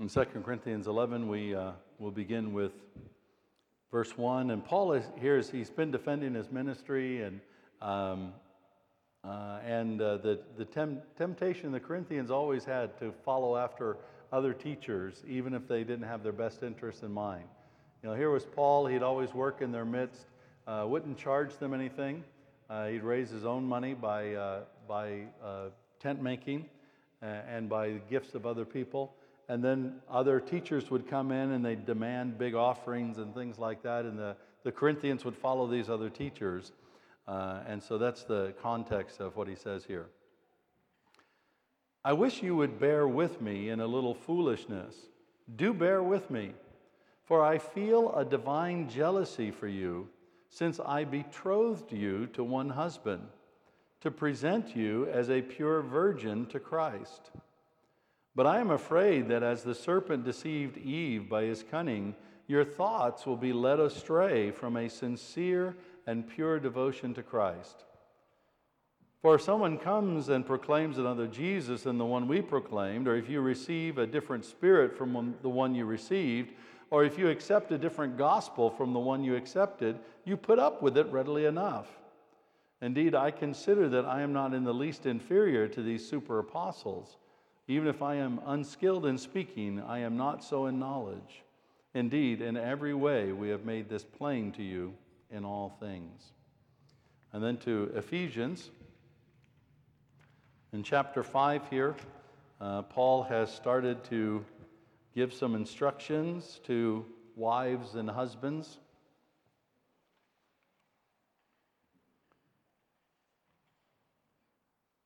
In 2 Corinthians 11, we uh, will begin with verse 1. And Paul is here, is, he's been defending his ministry, and, um, uh, and uh, the, the tem- temptation the Corinthians always had to follow after other teachers, even if they didn't have their best interests in mind. You know, here was Paul, he'd always work in their midst, uh, wouldn't charge them anything. Uh, he'd raise his own money by, uh, by tent making and by gifts of other people. And then other teachers would come in and they'd demand big offerings and things like that. And the, the Corinthians would follow these other teachers. Uh, and so that's the context of what he says here. I wish you would bear with me in a little foolishness. Do bear with me, for I feel a divine jealousy for you, since I betrothed you to one husband, to present you as a pure virgin to Christ. But I am afraid that as the serpent deceived Eve by his cunning, your thoughts will be led astray from a sincere and pure devotion to Christ. For if someone comes and proclaims another Jesus than the one we proclaimed, or if you receive a different spirit from the one you received, or if you accept a different gospel from the one you accepted, you put up with it readily enough. Indeed, I consider that I am not in the least inferior to these super apostles. Even if I am unskilled in speaking, I am not so in knowledge. Indeed, in every way we have made this plain to you in all things. And then to Ephesians. In chapter 5 here, uh, Paul has started to give some instructions to wives and husbands.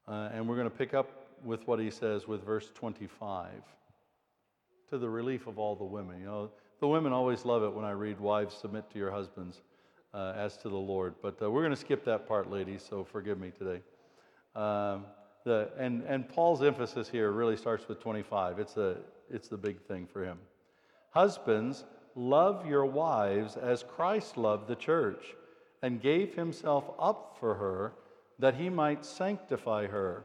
Uh, and we're going to pick up with what he says with verse 25 to the relief of all the women. You know, the women always love it when I read, Wives, submit to your husbands uh, as to the Lord. But uh, we're going to skip that part, ladies, so forgive me today. Um, the, and, and Paul's emphasis here really starts with 25. It's, a, it's the big thing for him. Husbands, love your wives as Christ loved the church and gave himself up for her that he might sanctify her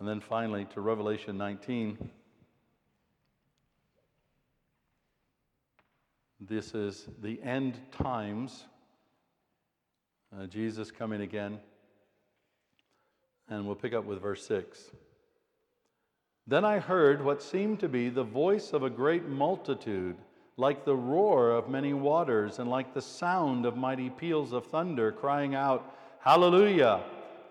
And then finally to Revelation 19. This is the end times. Uh, Jesus coming again. And we'll pick up with verse 6. Then I heard what seemed to be the voice of a great multitude, like the roar of many waters, and like the sound of mighty peals of thunder, crying out, Hallelujah!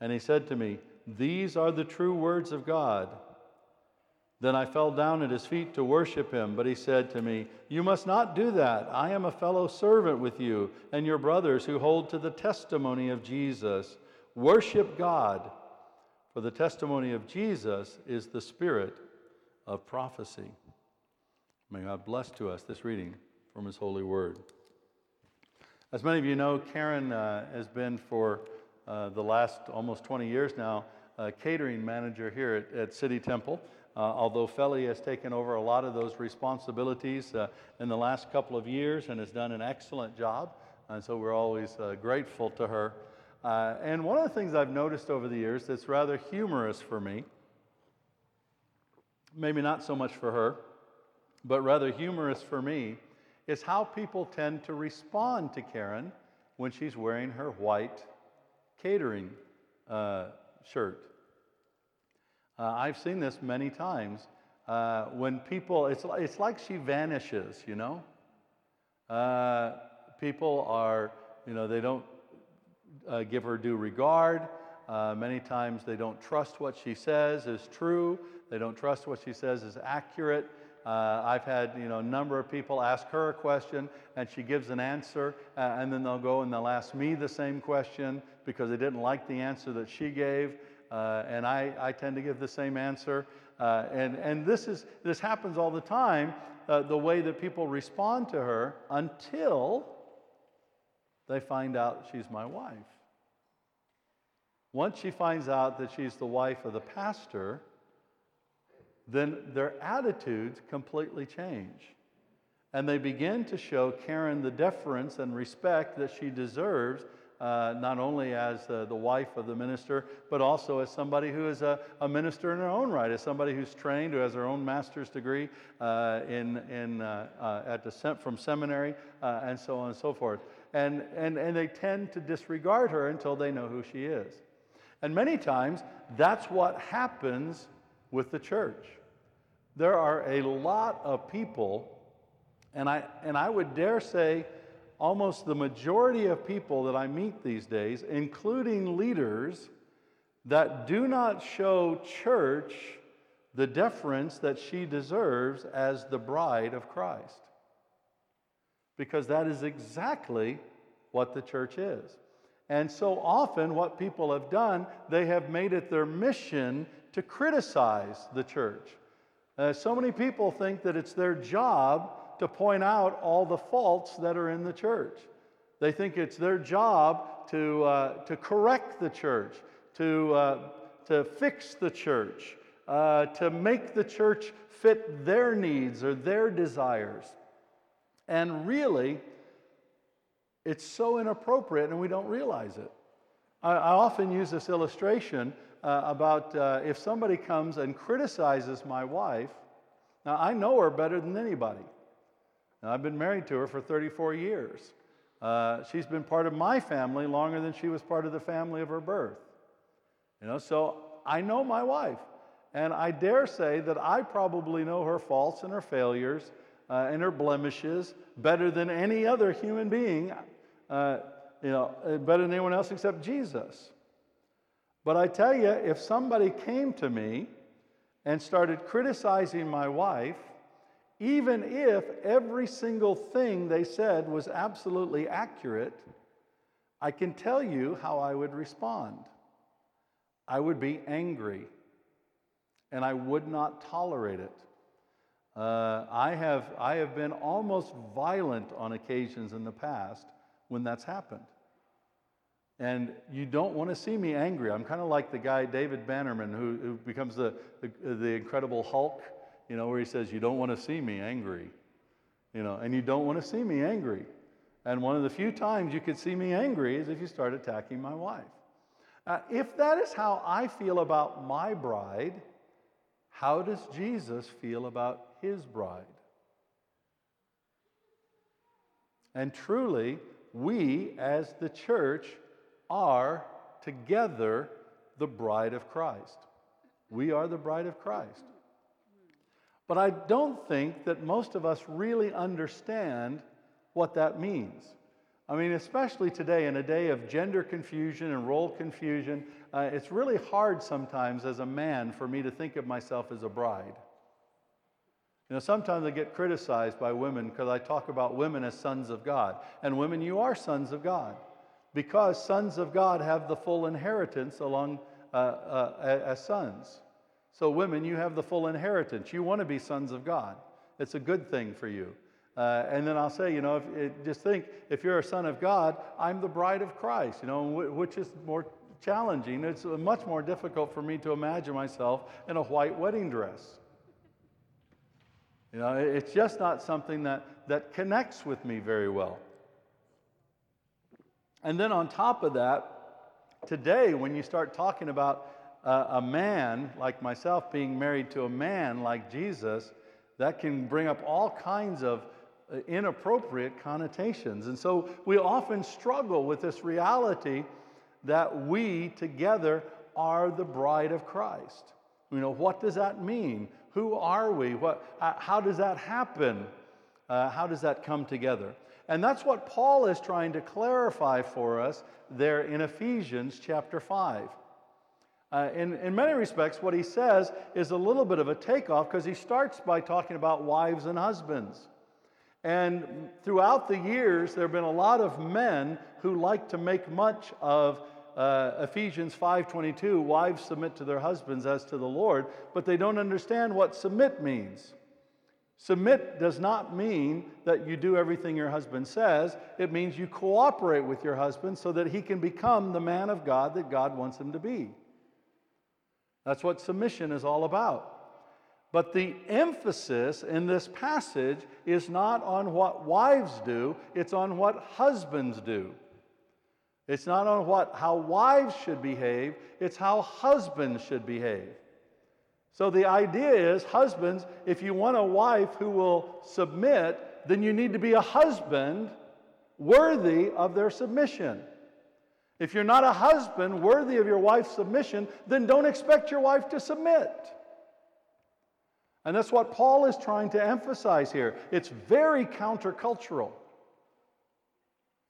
And he said to me, These are the true words of God. Then I fell down at his feet to worship him, but he said to me, You must not do that. I am a fellow servant with you and your brothers who hold to the testimony of Jesus. Worship God, for the testimony of Jesus is the spirit of prophecy. May God bless to us this reading from his holy word. As many of you know, Karen uh, has been for uh, the last almost 20 years now, catering manager here at, at City Temple. Uh, although Feli has taken over a lot of those responsibilities uh, in the last couple of years and has done an excellent job. And so we're always uh, grateful to her. And one of the things I've noticed over the years that's rather humorous for me, maybe not so much for her, but rather humorous for me, is how people tend to respond to Karen when she's wearing her white catering uh, shirt. Uh, I've seen this many times. Uh, when people, it's, it's like she vanishes, you know? Uh, people are, you know, they don't uh, give her due regard. Uh, many times they don't trust what she says is true. They don't trust what she says is accurate. Uh, I've had you know a number of people ask her a question and she gives an answer, uh, and then they'll go and they'll ask me the same question because they didn't like the answer that she gave, uh, and I, I tend to give the same answer. Uh, and and this is this happens all the time. Uh, the way that people respond to her until they find out she's my wife. Once she finds out that she's the wife of the pastor, then their attitudes completely change. And they begin to show Karen the deference and respect that she deserves, uh, not only as uh, the wife of the minister, but also as somebody who is a, a, minister in her own right, as somebody who's trained, who has her own master's degree uh, in, in, uh, uh, at sem- from seminary, and so on and so forth. And, and, and they tend to disregard her until they know who she is. And many times, that's what happens with the church. There are a lot of people, and I, and I would dare say almost the majority of people that I meet these days, including leaders, that do not show church the deference that she deserves as the bride of Christ. Because that is exactly what the church is. And so often, what people have done, they have made it their mission to criticize the church. Uh, so many people think that it's their job to point out all the faults that are in the church. They think it's their job to, uh, to correct the church, to, uh, to fix the church, uh, to make the church fit their needs or their desires. And really, it's so inappropriate and we don't realize it. I, I often use this illustration uh, about uh, if somebody comes and criticizes my wife. Now, I know her better than anybody. Now, I've been married to her for 34 years. Uh, she's been part of my family longer than she was part of the family of her birth. You know, so I know my wife. And I dare say that I probably know her faults and her failures uh, and her blemishes better than any other human being, uh, you know, uh, better than anyone else except Jesus. But I tell you, if somebody came to me and started criticizing my wife, even if every single thing they said was absolutely accurate, I can tell you how I would respond. I would be angry and I would not tolerate it. Uh, I, have, I have been almost violent on occasions in the past when that's happened. And you don't want to see me angry. I'm kind of like the guy, David Bannerman, who, who becomes the, the, the, Incredible Hulk, you know, where he says, You don't want to see me angry. You know, and you don't want to see me angry. And one of the few times you could see me angry is if you start attacking my wife. Uh, if that is how I feel about my bride, how does Jesus feel about his bride? And truly, we as the church are together the bride of Christ. We are the bride of Christ. But I don't think that most of us really understand what that means. I mean, especially today, in a day of gender confusion and role confusion, uh, it's really hard sometimes as a man for me to think of myself as a bride. You know, sometimes I get criticized by women because I talk about women as sons of God. And women, you are sons of God because sons of God have the full inheritance along uh, uh, as sons. So, women, you have the full inheritance. You want to be sons of God. It's a good thing for you. Uh, and then I'll say, you know, if, it, just think if you're a son of God, I'm the bride of Christ, you know, which is more challenging. It's much more difficult for me to imagine myself in a white wedding dress. You know, it's just not something that, that connects with me very well. And then on top of that, today, when you start talking about uh, a man like myself being married to a man like Jesus, that can bring up all kinds of uh, inappropriate connotations. And so we often struggle with this reality that we together are the bride of Christ. You know, what does that mean? Who are we? What, uh, how does that happen? Uh, how does that come together? And that's what Paul is trying to clarify for us there in Ephesians chapter 5. Uh, in, in many respects, what he says is a little bit of a takeoff because he starts by talking about wives and husbands. And throughout the years, there have been a lot of men who like to make much of uh, Ephesians 5:22, wives submit to their husbands as to the Lord, but they don't understand what submit means. Submit does not mean that you do everything your husband says. It means you cooperate with your husband so that he can become the man of God that God wants him to be. That's what submission is all about. But the emphasis in this passage is not on what wives do, it's on what husbands do. It's not on what how wives should behave, it's how husbands should behave. So the idea is husbands, if you want a wife who will submit, then you need to be a husband worthy of their submission. If you're not a husband worthy of your wife's submission, then don't expect your wife to submit. And that's what Paul is trying to emphasize here. It's very countercultural.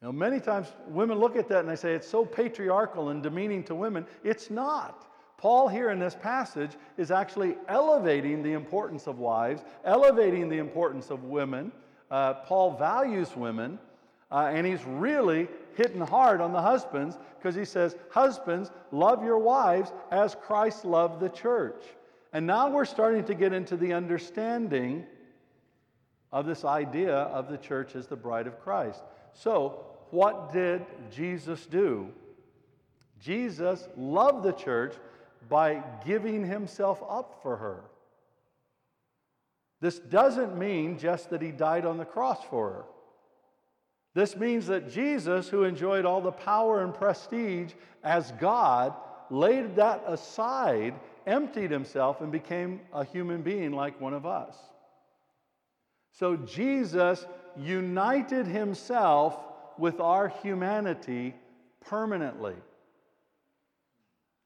You know, many times women look at that and they say it's so patriarchal and demeaning to women. It's not. Paul, here in this passage, is actually elevating the importance of wives, elevating the importance of women. Uh, Paul values women, uh, and he's really hitting hard on the husbands because he says, Husbands, love your wives as Christ loved the church. And now we're starting to get into the understanding of this idea of the church as the bride of Christ. So, what did Jesus do? Jesus loved the church by giving himself up for her. This doesn't mean just that he died on the cross for her. This means that Jesus, who enjoyed all the power and prestige as God, laid that aside, emptied himself, and became a human being like one of us. So Jesus united himself with our humanity permanently.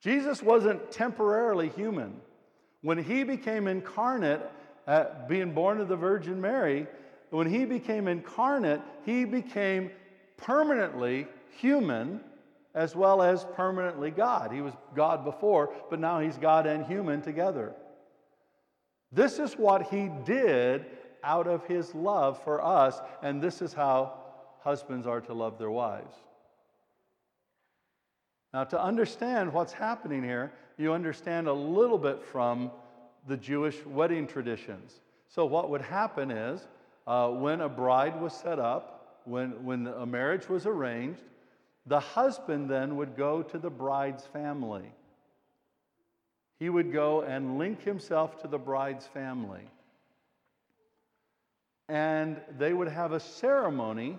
Jesus wasn't temporarily human. When he became incarnate, uh, being born of the Virgin Mary, when he became incarnate, he became permanently human as well as permanently God. He was God before, but now he's God and human together. This is what he did out of his love for us, and this is how husbands are to love their wives. Now, to understand what's happening here, you understand a little bit from the Jewish wedding traditions. So, what would happen is uh, when a bride was set up, when, when a marriage was arranged, the husband then would go to the bride's family. He would go and link himself to the bride's family. And they would have a ceremony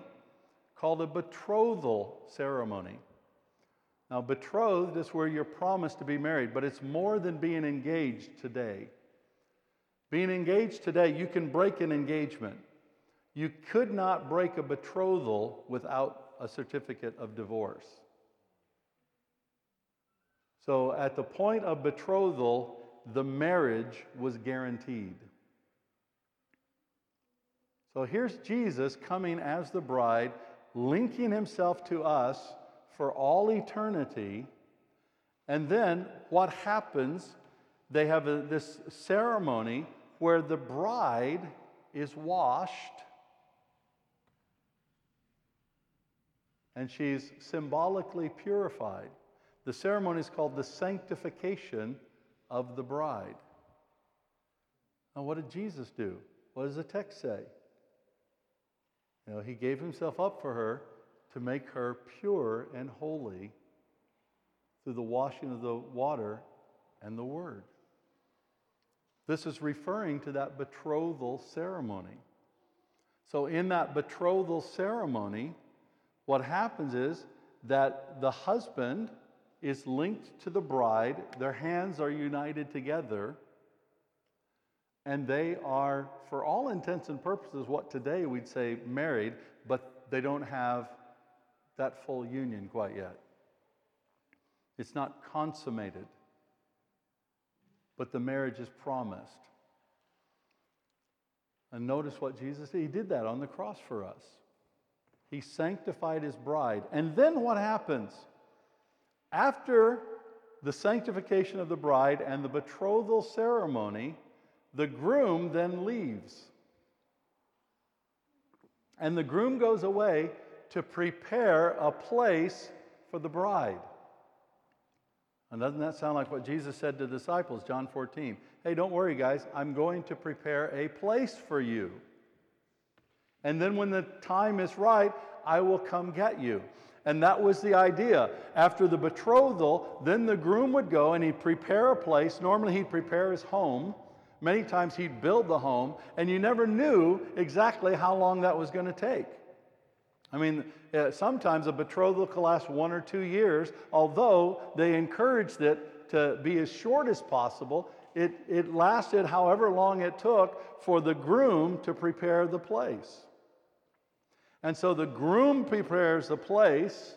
called a betrothal ceremony. Now, betrothed is where you're promised to be married, but it's more than being engaged today. Being engaged today, you can break an engagement. You could not break a betrothal without a certificate of divorce. So, at the point of betrothal, the marriage was guaranteed. So, here's Jesus coming as the bride linking himself to us for all eternity. And then what happens? They have a, this ceremony where the bride is washed and she's symbolically purified. The ceremony is called the sanctification of the bride. Now, what did Jesus do? What does the text say? You know, he gave himself up for her to make her pure and holy through the washing of the water and the word. This is referring to that betrothal ceremony. So, in that betrothal ceremony, what happens is that the husband is linked to the bride, their hands are united together, and they are, for all intents and purposes, what today we'd say married, but they don't have that full union quite yet. It's not consummated, but the marriage is promised. And notice what Jesus did. He did that on the cross for us. He sanctified his bride. And then what happens? After the sanctification of the bride and the betrothal ceremony, the groom then leaves. And the groom goes away to prepare a place for the bride. And doesn't that sound like what Jesus said to the disciples, John 14? Hey, don't worry, guys, I'm going to prepare a place for you. And then when the time is right, I will come get you. And that was the idea. After the betrothal, then the groom would go and he'd prepare a place. Normally, he'd prepare his home. Many times, he'd build the home, and you never knew exactly how long that was going to take. I mean, uh, sometimes a betrothal could last one or two years, although they encouraged it to be as short as possible. It, it lasted however long it took for the groom to prepare the place. And so the groom prepares the place,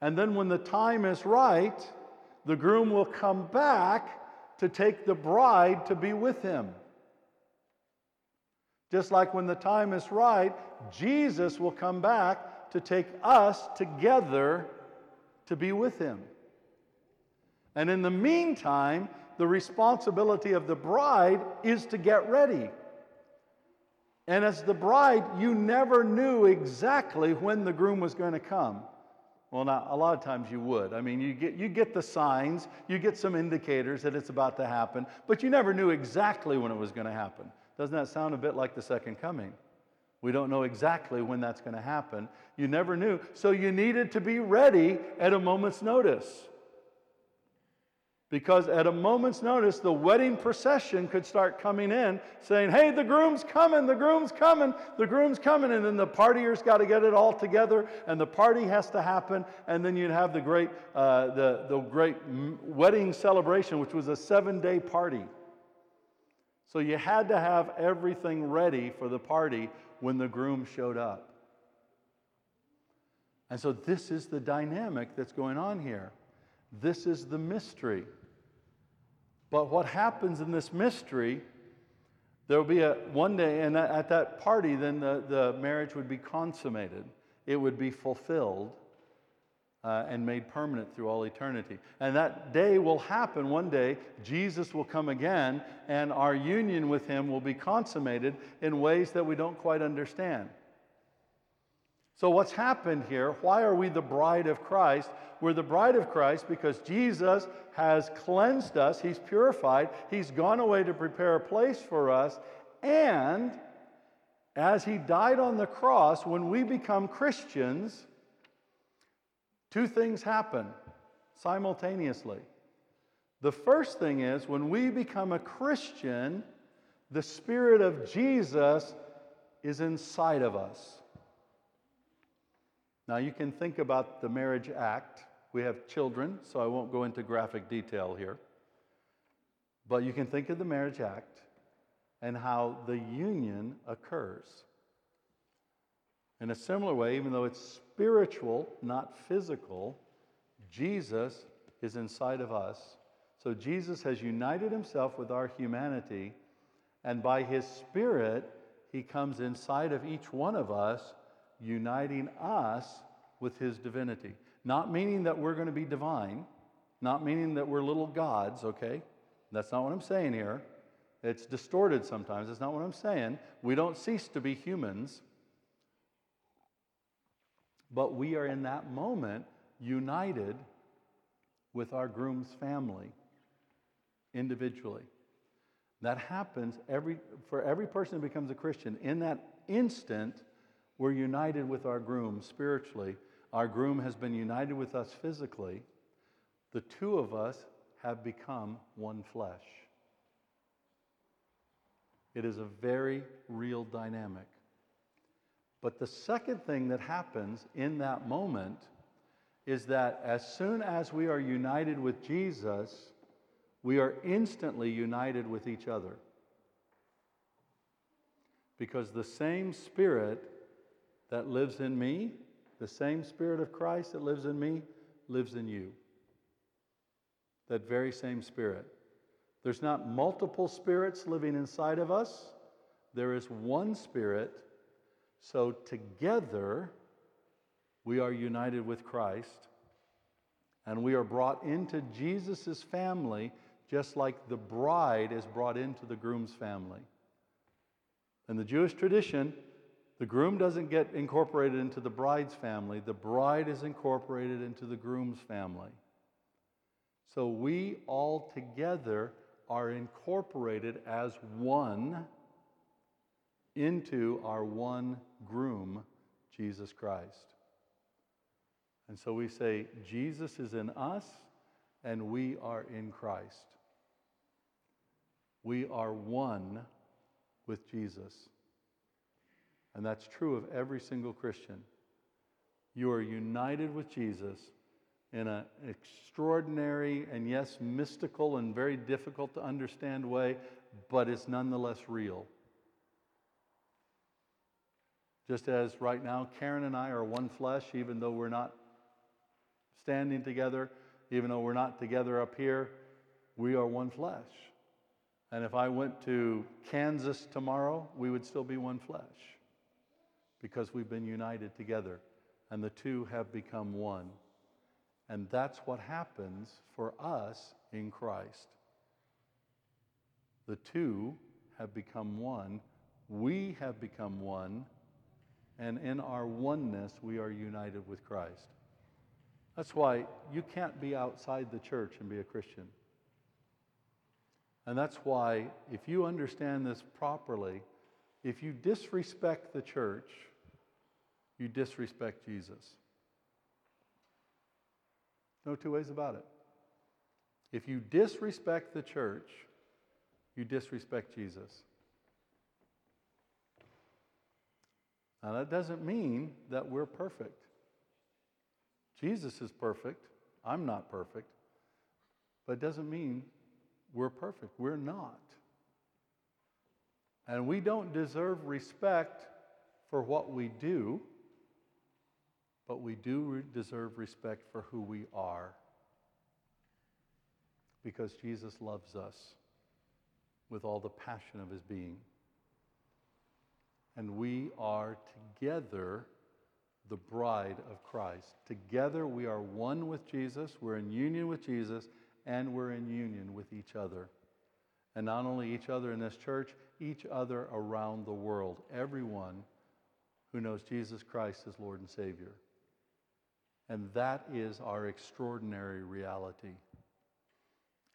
and then when the time is right, the groom will come back to take the bride to be with him. Just like when the time is right, Jesus will come back to take us together to be with him. And in the meantime, the responsibility of the bride is to get ready. And as the bride, you never knew exactly when the groom was going to come. Well, not a lot of times you would. I mean, you get, you get the signs, you get some indicators that it's about to happen, but you never knew exactly when it was going to happen. Doesn't that sound a bit like the second coming? We don't know exactly when that's going to happen. You never knew. So you needed to be ready at a moment's notice. Because at a moment's notice, the wedding procession could start coming in saying, Hey, the groom's coming, the groom's coming, the groom's coming. And then the partiers got to get it all together, and the party has to happen. And then you'd have the great, uh, the, the great wedding celebration, which was a seven day party. So you had to have everything ready for the party when the groom showed up. And so this is the dynamic that's going on here. This is the mystery. But what happens in this mystery, there will be a one day, and at that party, then the, the marriage would be consummated. It would be fulfilled uh, and made permanent through all eternity. And that day will happen one day. Jesus will come again, and our union with him will be consummated in ways that we don't quite understand. So, what's happened here? Why are we the bride of Christ? We're the bride of Christ because Jesus has cleansed us, He's purified, He's gone away to prepare a place for us, and as He died on the cross, when we become Christians, two things happen simultaneously. The first thing is when we become a Christian, the Spirit of Jesus is inside of us. Now, you can think about the marriage act. We have children, so I won't go into graphic detail here. But you can think of the marriage act and how the union occurs. In a similar way, even though it's spiritual, not physical, Jesus is inside of us. So Jesus has united himself with our humanity, and by his Spirit, he comes inside of each one of us uniting us with his divinity. Not meaning that we're going to be divine, not meaning that we're little gods, okay? That's not what I'm saying here. It's distorted sometimes. That's not what I'm saying. We don't cease to be humans, but we are in that moment united with our groom's family individually. That happens every, for every person who becomes a Christian. In that instant, we're united with our groom spiritually. Our groom has been united with us physically. the two of us have become one flesh. It is a very real dynamic. But the second thing that happens in that moment is that as soon as we are united with Jesus, we are instantly united with each other. Because the same Spirit that lives in me, the same Spirit of Christ that lives in me, lives in you. That very same Spirit. There's not multiple spirits living inside of us, there is one Spirit. So together, we are united with Christ and we are brought into Jesus' family just like the bride is brought into the groom's family. In the Jewish tradition, the groom doesn't get incorporated into the bride's family, the bride is incorporated into the groom's family. So we all together are incorporated as one into our one groom, Jesus Christ. And so we say, Jesus is in us and we are in Christ. We are one with Jesus. And that's true of every single Christian. You are united with Jesus in an extraordinary and, yes, mystical and very difficult to understand way, but it's nonetheless real. Just as right now, Karen and I are one flesh, even though we're not standing together, even though we're not together up here, we are one flesh. And if I went to Kansas tomorrow, we would still be one flesh because we've been united together and the two have become one. And that's what happens for us in Christ. The two have become one, we have become one, and in our oneness, we are united with Christ. That's why you can't be outside the church and be a Christian. And that's why, if you understand this properly, if you disrespect the church, you disrespect Jesus. No two ways about it. If you disrespect the church, you disrespect Jesus. Now, that doesn't mean that we're perfect. Jesus is perfect. I'm not perfect. But it doesn't mean we're perfect. We're not. And we don't deserve respect for what we do, but we do deserve respect for who we are. Because Jesus loves us with all the passion of his being. And we are together the bride of Christ. Together we are one with Jesus, we're in union with Jesus, and we're in union with each other. And not only each other in this church, each other around the world. Everyone who knows Jesus Christ as Lord and Savior. And that is our extraordinary reality.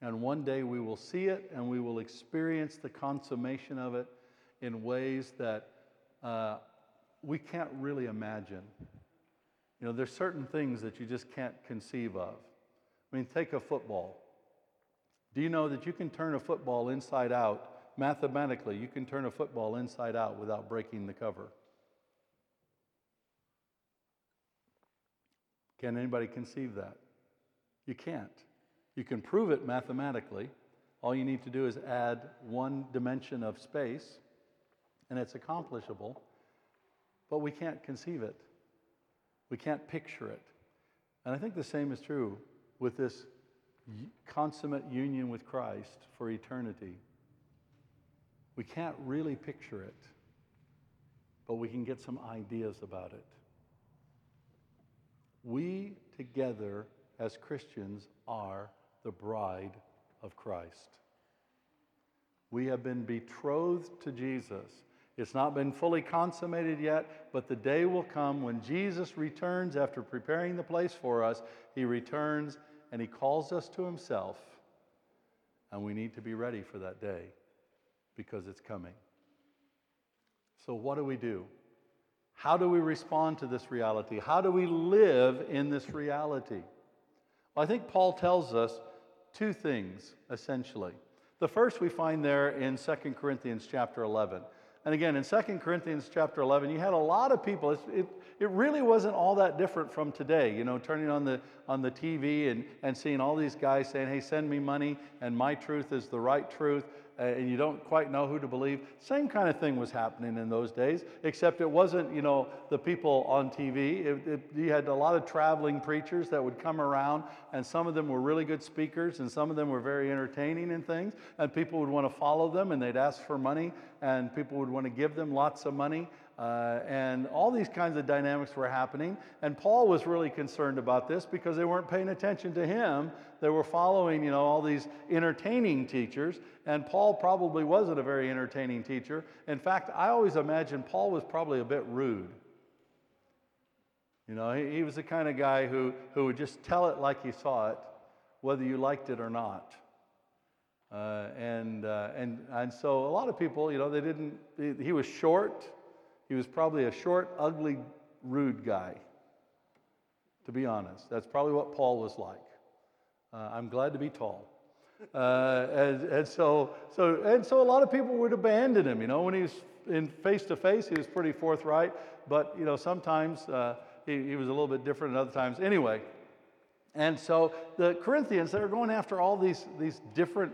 And one day we will see it and we will experience the consummation of it in ways that uh, we can't really imagine. You know, there's certain things that you just can't conceive of. I mean, take a football. Do you know that you can turn a football inside out? Mathematically, you can turn a football inside out without breaking the cover. Can anybody conceive that? You can't. You can prove it mathematically. All you need to do is add one dimension of space, and it's accomplishable but we can't conceive it. We can't picture it. And I think the same is true with this consummate union with Christ for eternity. We can't really picture it, but we can get some ideas about it. We together as Christians are the bride of Christ. We have been betrothed to Jesus. It's not been fully consummated yet, but the day will come when Jesus returns after preparing the place for us. He returns and he calls us to himself. And we need to be ready for that day because it's coming. So, what do we do? How do we respond to this reality? How do we live in this reality? Well, I think Paul tells us two things, essentially. The first we find there in 2 Corinthians chapter 11. And again, in 2 Corinthians chapter 11, you had a lot of people. It, it really wasn't all that different from today, you know, turning on the, on the TV and, and seeing all these guys saying, hey, send me money, and my truth is the right truth and you don't quite know who to believe. Same kind of thing was happening in those days, except it wasn't, you know, the people on TV. It, it, you had a lot of traveling preachers that would come around, and some of them were really good speakers, and some of them were very entertaining and things, and people would want to follow them, and they'd ask for money, and people would want to give them lots of money. Uh, and all these kinds of dynamics were happening. And Paul was really concerned about this because they weren't paying attention to him. They were following, you know, all these entertaining teachers. And Paul probably wasn't a very entertaining teacher. In fact, I always imagine Paul was probably a bit rude. You know, he, he was the kind of guy who, who would just tell it like he saw it, whether you liked it or not. Uh, and, uh, and, and so a lot of people, you know, they didn't, he, he was short. He was probably a short, ugly, rude guy, to be honest. That's probably what Paul was like. Uh, I'm glad to be tall. Uh, and, and, so, so, and so a lot of people would abandon him. You know, when he was in face to face, he was pretty forthright, but, you know, sometimes uh, he, he was a little bit different at other times. Anyway, and so the Corinthians, they're going after all these, these different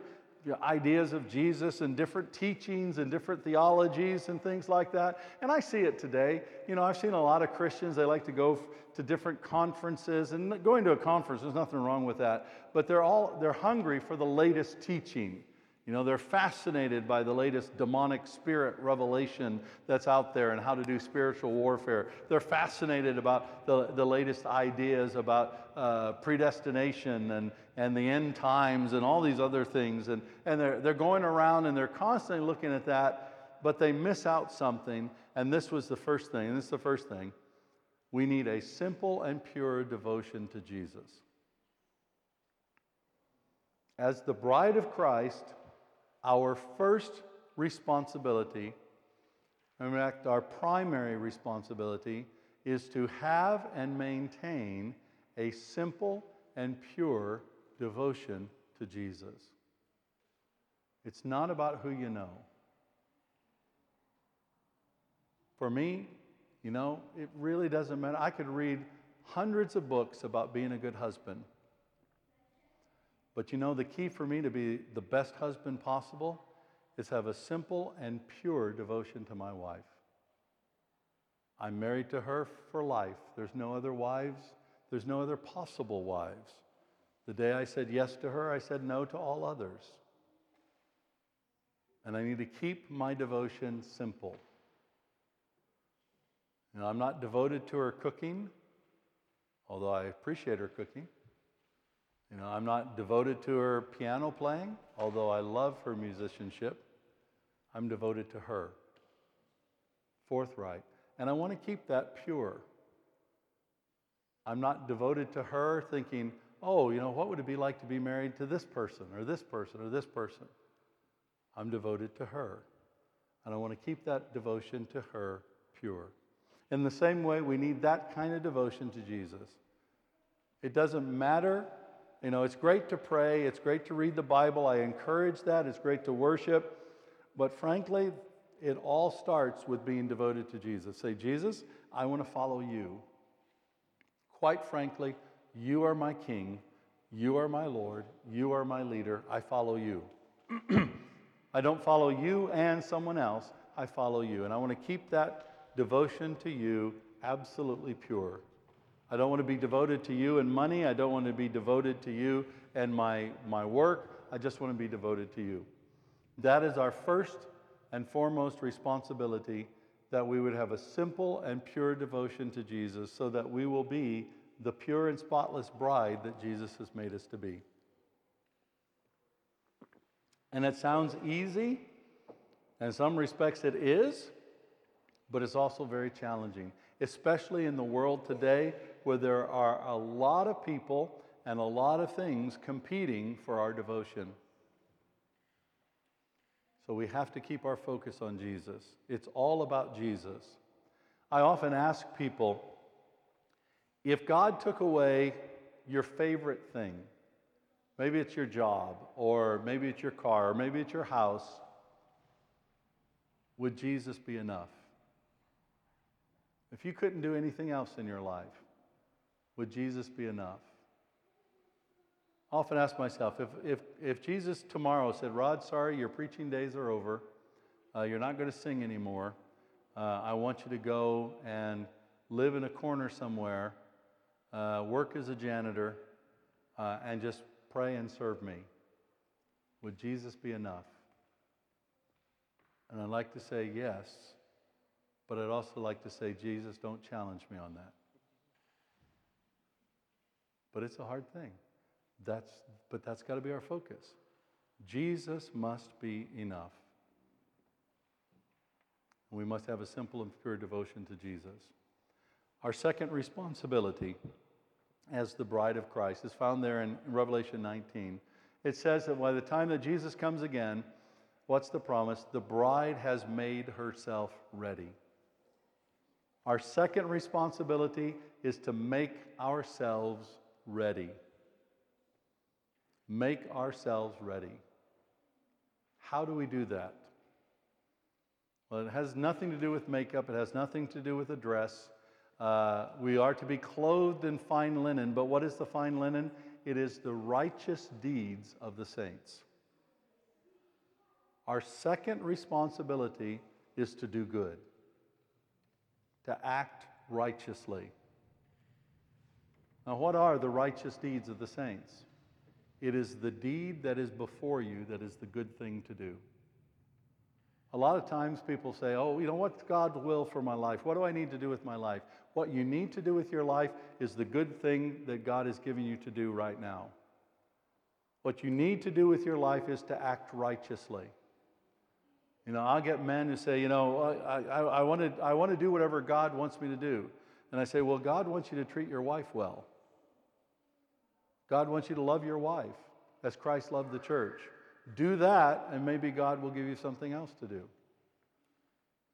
ideas of Jesus and different teachings and different theologies and things like that. And I see it today. You know, I've seen a lot of Christians, they like to go to different conferences and going to a conference, there's nothing wrong with that. But they're all, they're hungry for the latest teaching. You know, they're fascinated by the latest demonic spirit revelation that's out there and how to do spiritual warfare. They're fascinated about the, the latest ideas about uh, predestination and, and the end times and all these other things. And, and they're, they're going around and they're constantly looking at that, but they miss out something. And this was the first thing, and this is the first thing. We need a simple and pure devotion to Jesus. As the bride of Christ, our first responsibility, in fact, our primary responsibility, is to have and maintain a simple and pure devotion to Jesus. It's not about who you know. For me, you know, it really doesn't matter. I could read hundreds of books about being a good husband. But you know, the key for me to be the best husband possible is have a simple and pure devotion to my wife. I'm married to her for life. There's no other wives, there's no other possible wives. The day I said yes to her, I said no to all others. And I need to keep my devotion simple. You know, I'm not devoted to her cooking, although I appreciate her cooking. You know, I'm not devoted to her piano playing, although I love her musicianship. I'm devoted to her. Forthright. And I want to keep that pure. I'm not devoted to her thinking, oh, you know, what would it be like to be married to this person or this person or this person? I'm devoted to her. And I want to keep that devotion to her pure. In the same way, we need that kind of devotion to Jesus. It doesn't matter you know, it's great to pray, it's great to read the Bible. I encourage that. It's great to worship. But frankly, it all starts with being devoted to Jesus. Say, Jesus, I want to follow you. Quite frankly, you are my king. You are my Lord. You are my leader. I follow you. I don't follow you and someone else. I follow you. And I want to keep that devotion to you absolutely pure. I don't want to be devoted to you and money. I don't want to be devoted to you and my, my work. I just want to be devoted to you. That is our first and foremost responsibility that we would have a simple and pure devotion to Jesus so that we will be the pure and spotless bride that Jesus has made us to be. And it sounds easy. In some respects, it is, but it's also very challenging, especially in the world today where there are a lot of people and a lot of things competing for our devotion. So we have to keep our focus on Jesus. It's all about Jesus. I often ask people if God took away your favorite thing. Maybe it's your job, or maybe it's your car, or maybe it's your house. Would Jesus be enough? If you couldn't do anything else in your life, would Jesus be enough? I often ask myself if, if, if Jesus tomorrow said, Rod, sorry, your preaching days are over, uh, you're not going to sing anymore, uh, I want you to go and live in a corner somewhere, uh, work as a janitor, uh, and just pray and serve me. Would Jesus be enough? And I'd like to say yes, but I'd also like to say, Jesus, don't challenge me on that. But it's a hard thing. That's, but that's got to be our focus. Jesus must be enough. We must have a simple and pure devotion to Jesus. Our second responsibility as the bride of Christ is found there in Revelation 19. It says that by the time that Jesus comes again, what's the promise? The bride has made herself ready. Our second responsibility is to make ourselves ready. Make ourselves ready. How do we do that? Well, it has nothing to do with makeup, it has nothing to do with a dress. Uh, we are to be clothed in fine linen, but what is the fine linen? It is the righteous deeds of the saints. Our second responsibility is to do good, to act righteously. Now, what are the righteous deeds of the saints? It is the deed that is before you that is the good thing to do. A lot of times people say, Oh, you know, what's God's will for my life? What do I need to do with my life? What you need to do with your life is the good thing that God is giving you to do right now. What you need to do with your life is to act righteously. You know, I'll get men who say, You know, I, I, I, want to, I want to do whatever God wants me to do. And I say, Well, God wants you to treat your wife well. God wants you to love your wife as Christ loved the church. Do that, and maybe God will give you something else to do.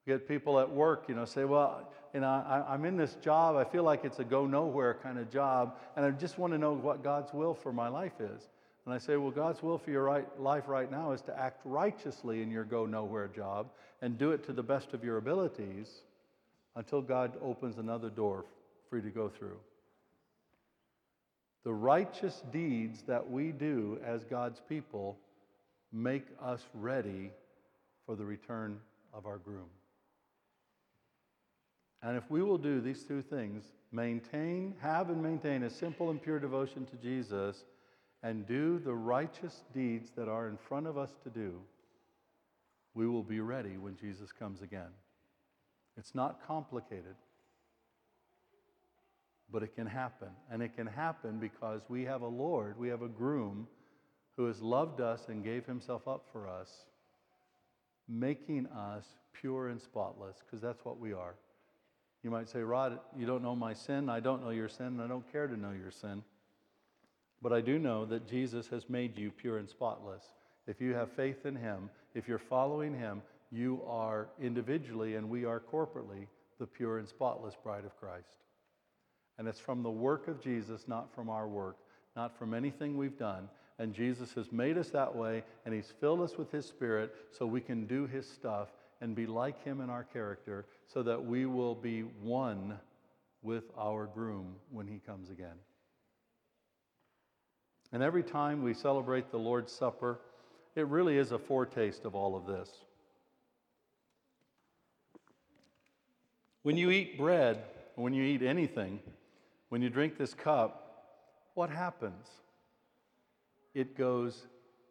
get people at work, you know, say, Well, you know, I, am in this job. I feel like it's a go nowhere kind of job, and I just want to know what God's will for my life is. And I say, Well, God's will for your right, life right now is to act righteously in your go nowhere job and do it to the best of your abilities until God opens another door for you to go through. The righteous deeds that we do as God's people make us ready for the return of our groom. And if we will do these two things, maintain, have and maintain a simple and pure devotion to Jesus, and do the righteous deeds that are in front of us to do, we will be ready when Jesus comes again. It's not complicated but it can happen. And it can happen because we have a Lord, we have a groom who has loved us and gave himself up for us, making us pure and spotless, because that's what we are. You might say, Rod, you don't know my sin. I don't know your sin, and I don't care to know your sin. But I do know that Jesus has made you pure and spotless. If you have faith in him, if you're following him, you are individually and we are corporately the pure and spotless bride of Christ. And it's from the work of Jesus, not from our work, not from anything we've done. And Jesus has made us that way, and He's filled us with His Spirit so we can do His stuff and be like Him in our character so that we will be one with our groom when He comes again. And every time we celebrate the Lord's Supper, it really is a foretaste of all of this. When you eat bread, when you eat anything, when you drink this cup, what happens? It goes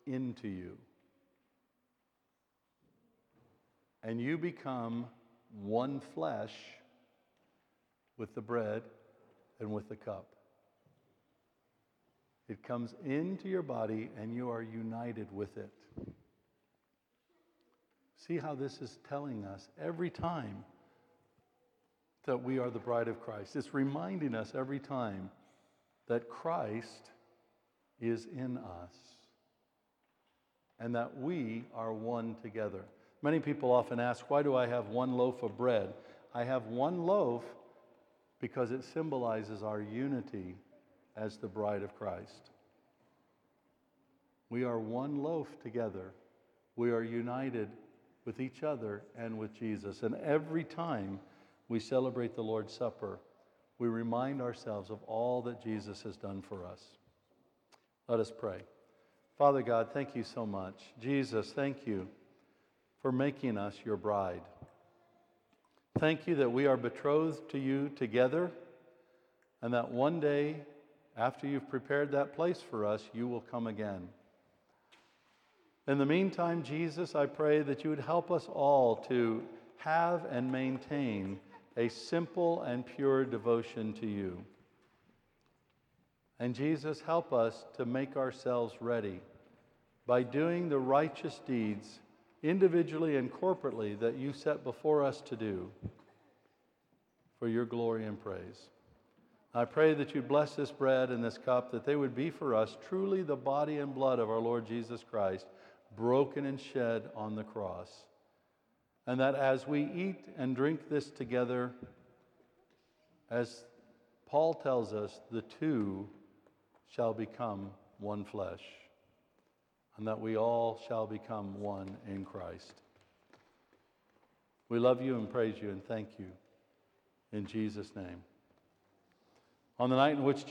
into you. And you become one flesh with the bread and with the cup. It comes into your body and you are united with it. See how this is telling us every time that we are the bride of Christ. It's reminding us every time that Christ is in us and that we are one together. Many people often ask, Why do I have one loaf of bread? I have one loaf because it symbolizes our unity as the bride of Christ. We are one loaf together. We are united with each other and with Jesus. And every time we celebrate the Lord's Supper, we remind ourselves of all that Jesus has done for us. Let us pray. Father God, thank you so much. Jesus, thank you for making us your bride. Thank you that we are betrothed to you together, and that one day, after you've prepared that place for us, you will come again. In the meantime, Jesus, I pray that you would help us all to have and maintain a simple and pure devotion to you. And Jesus, help us to make ourselves ready by doing the righteous deeds individually and corporately that you set before us to do for your glory and praise. I pray that you bless this bread and this cup, that they would be for us truly the body and blood of our Lord Jesus Christ, broken and shed on the cross. And that as we eat and drink this together, as Paul tells us, the two shall become one flesh, and that we all shall become one in Christ. We love you and praise you and thank you in Jesus' name. On the night in which Jesus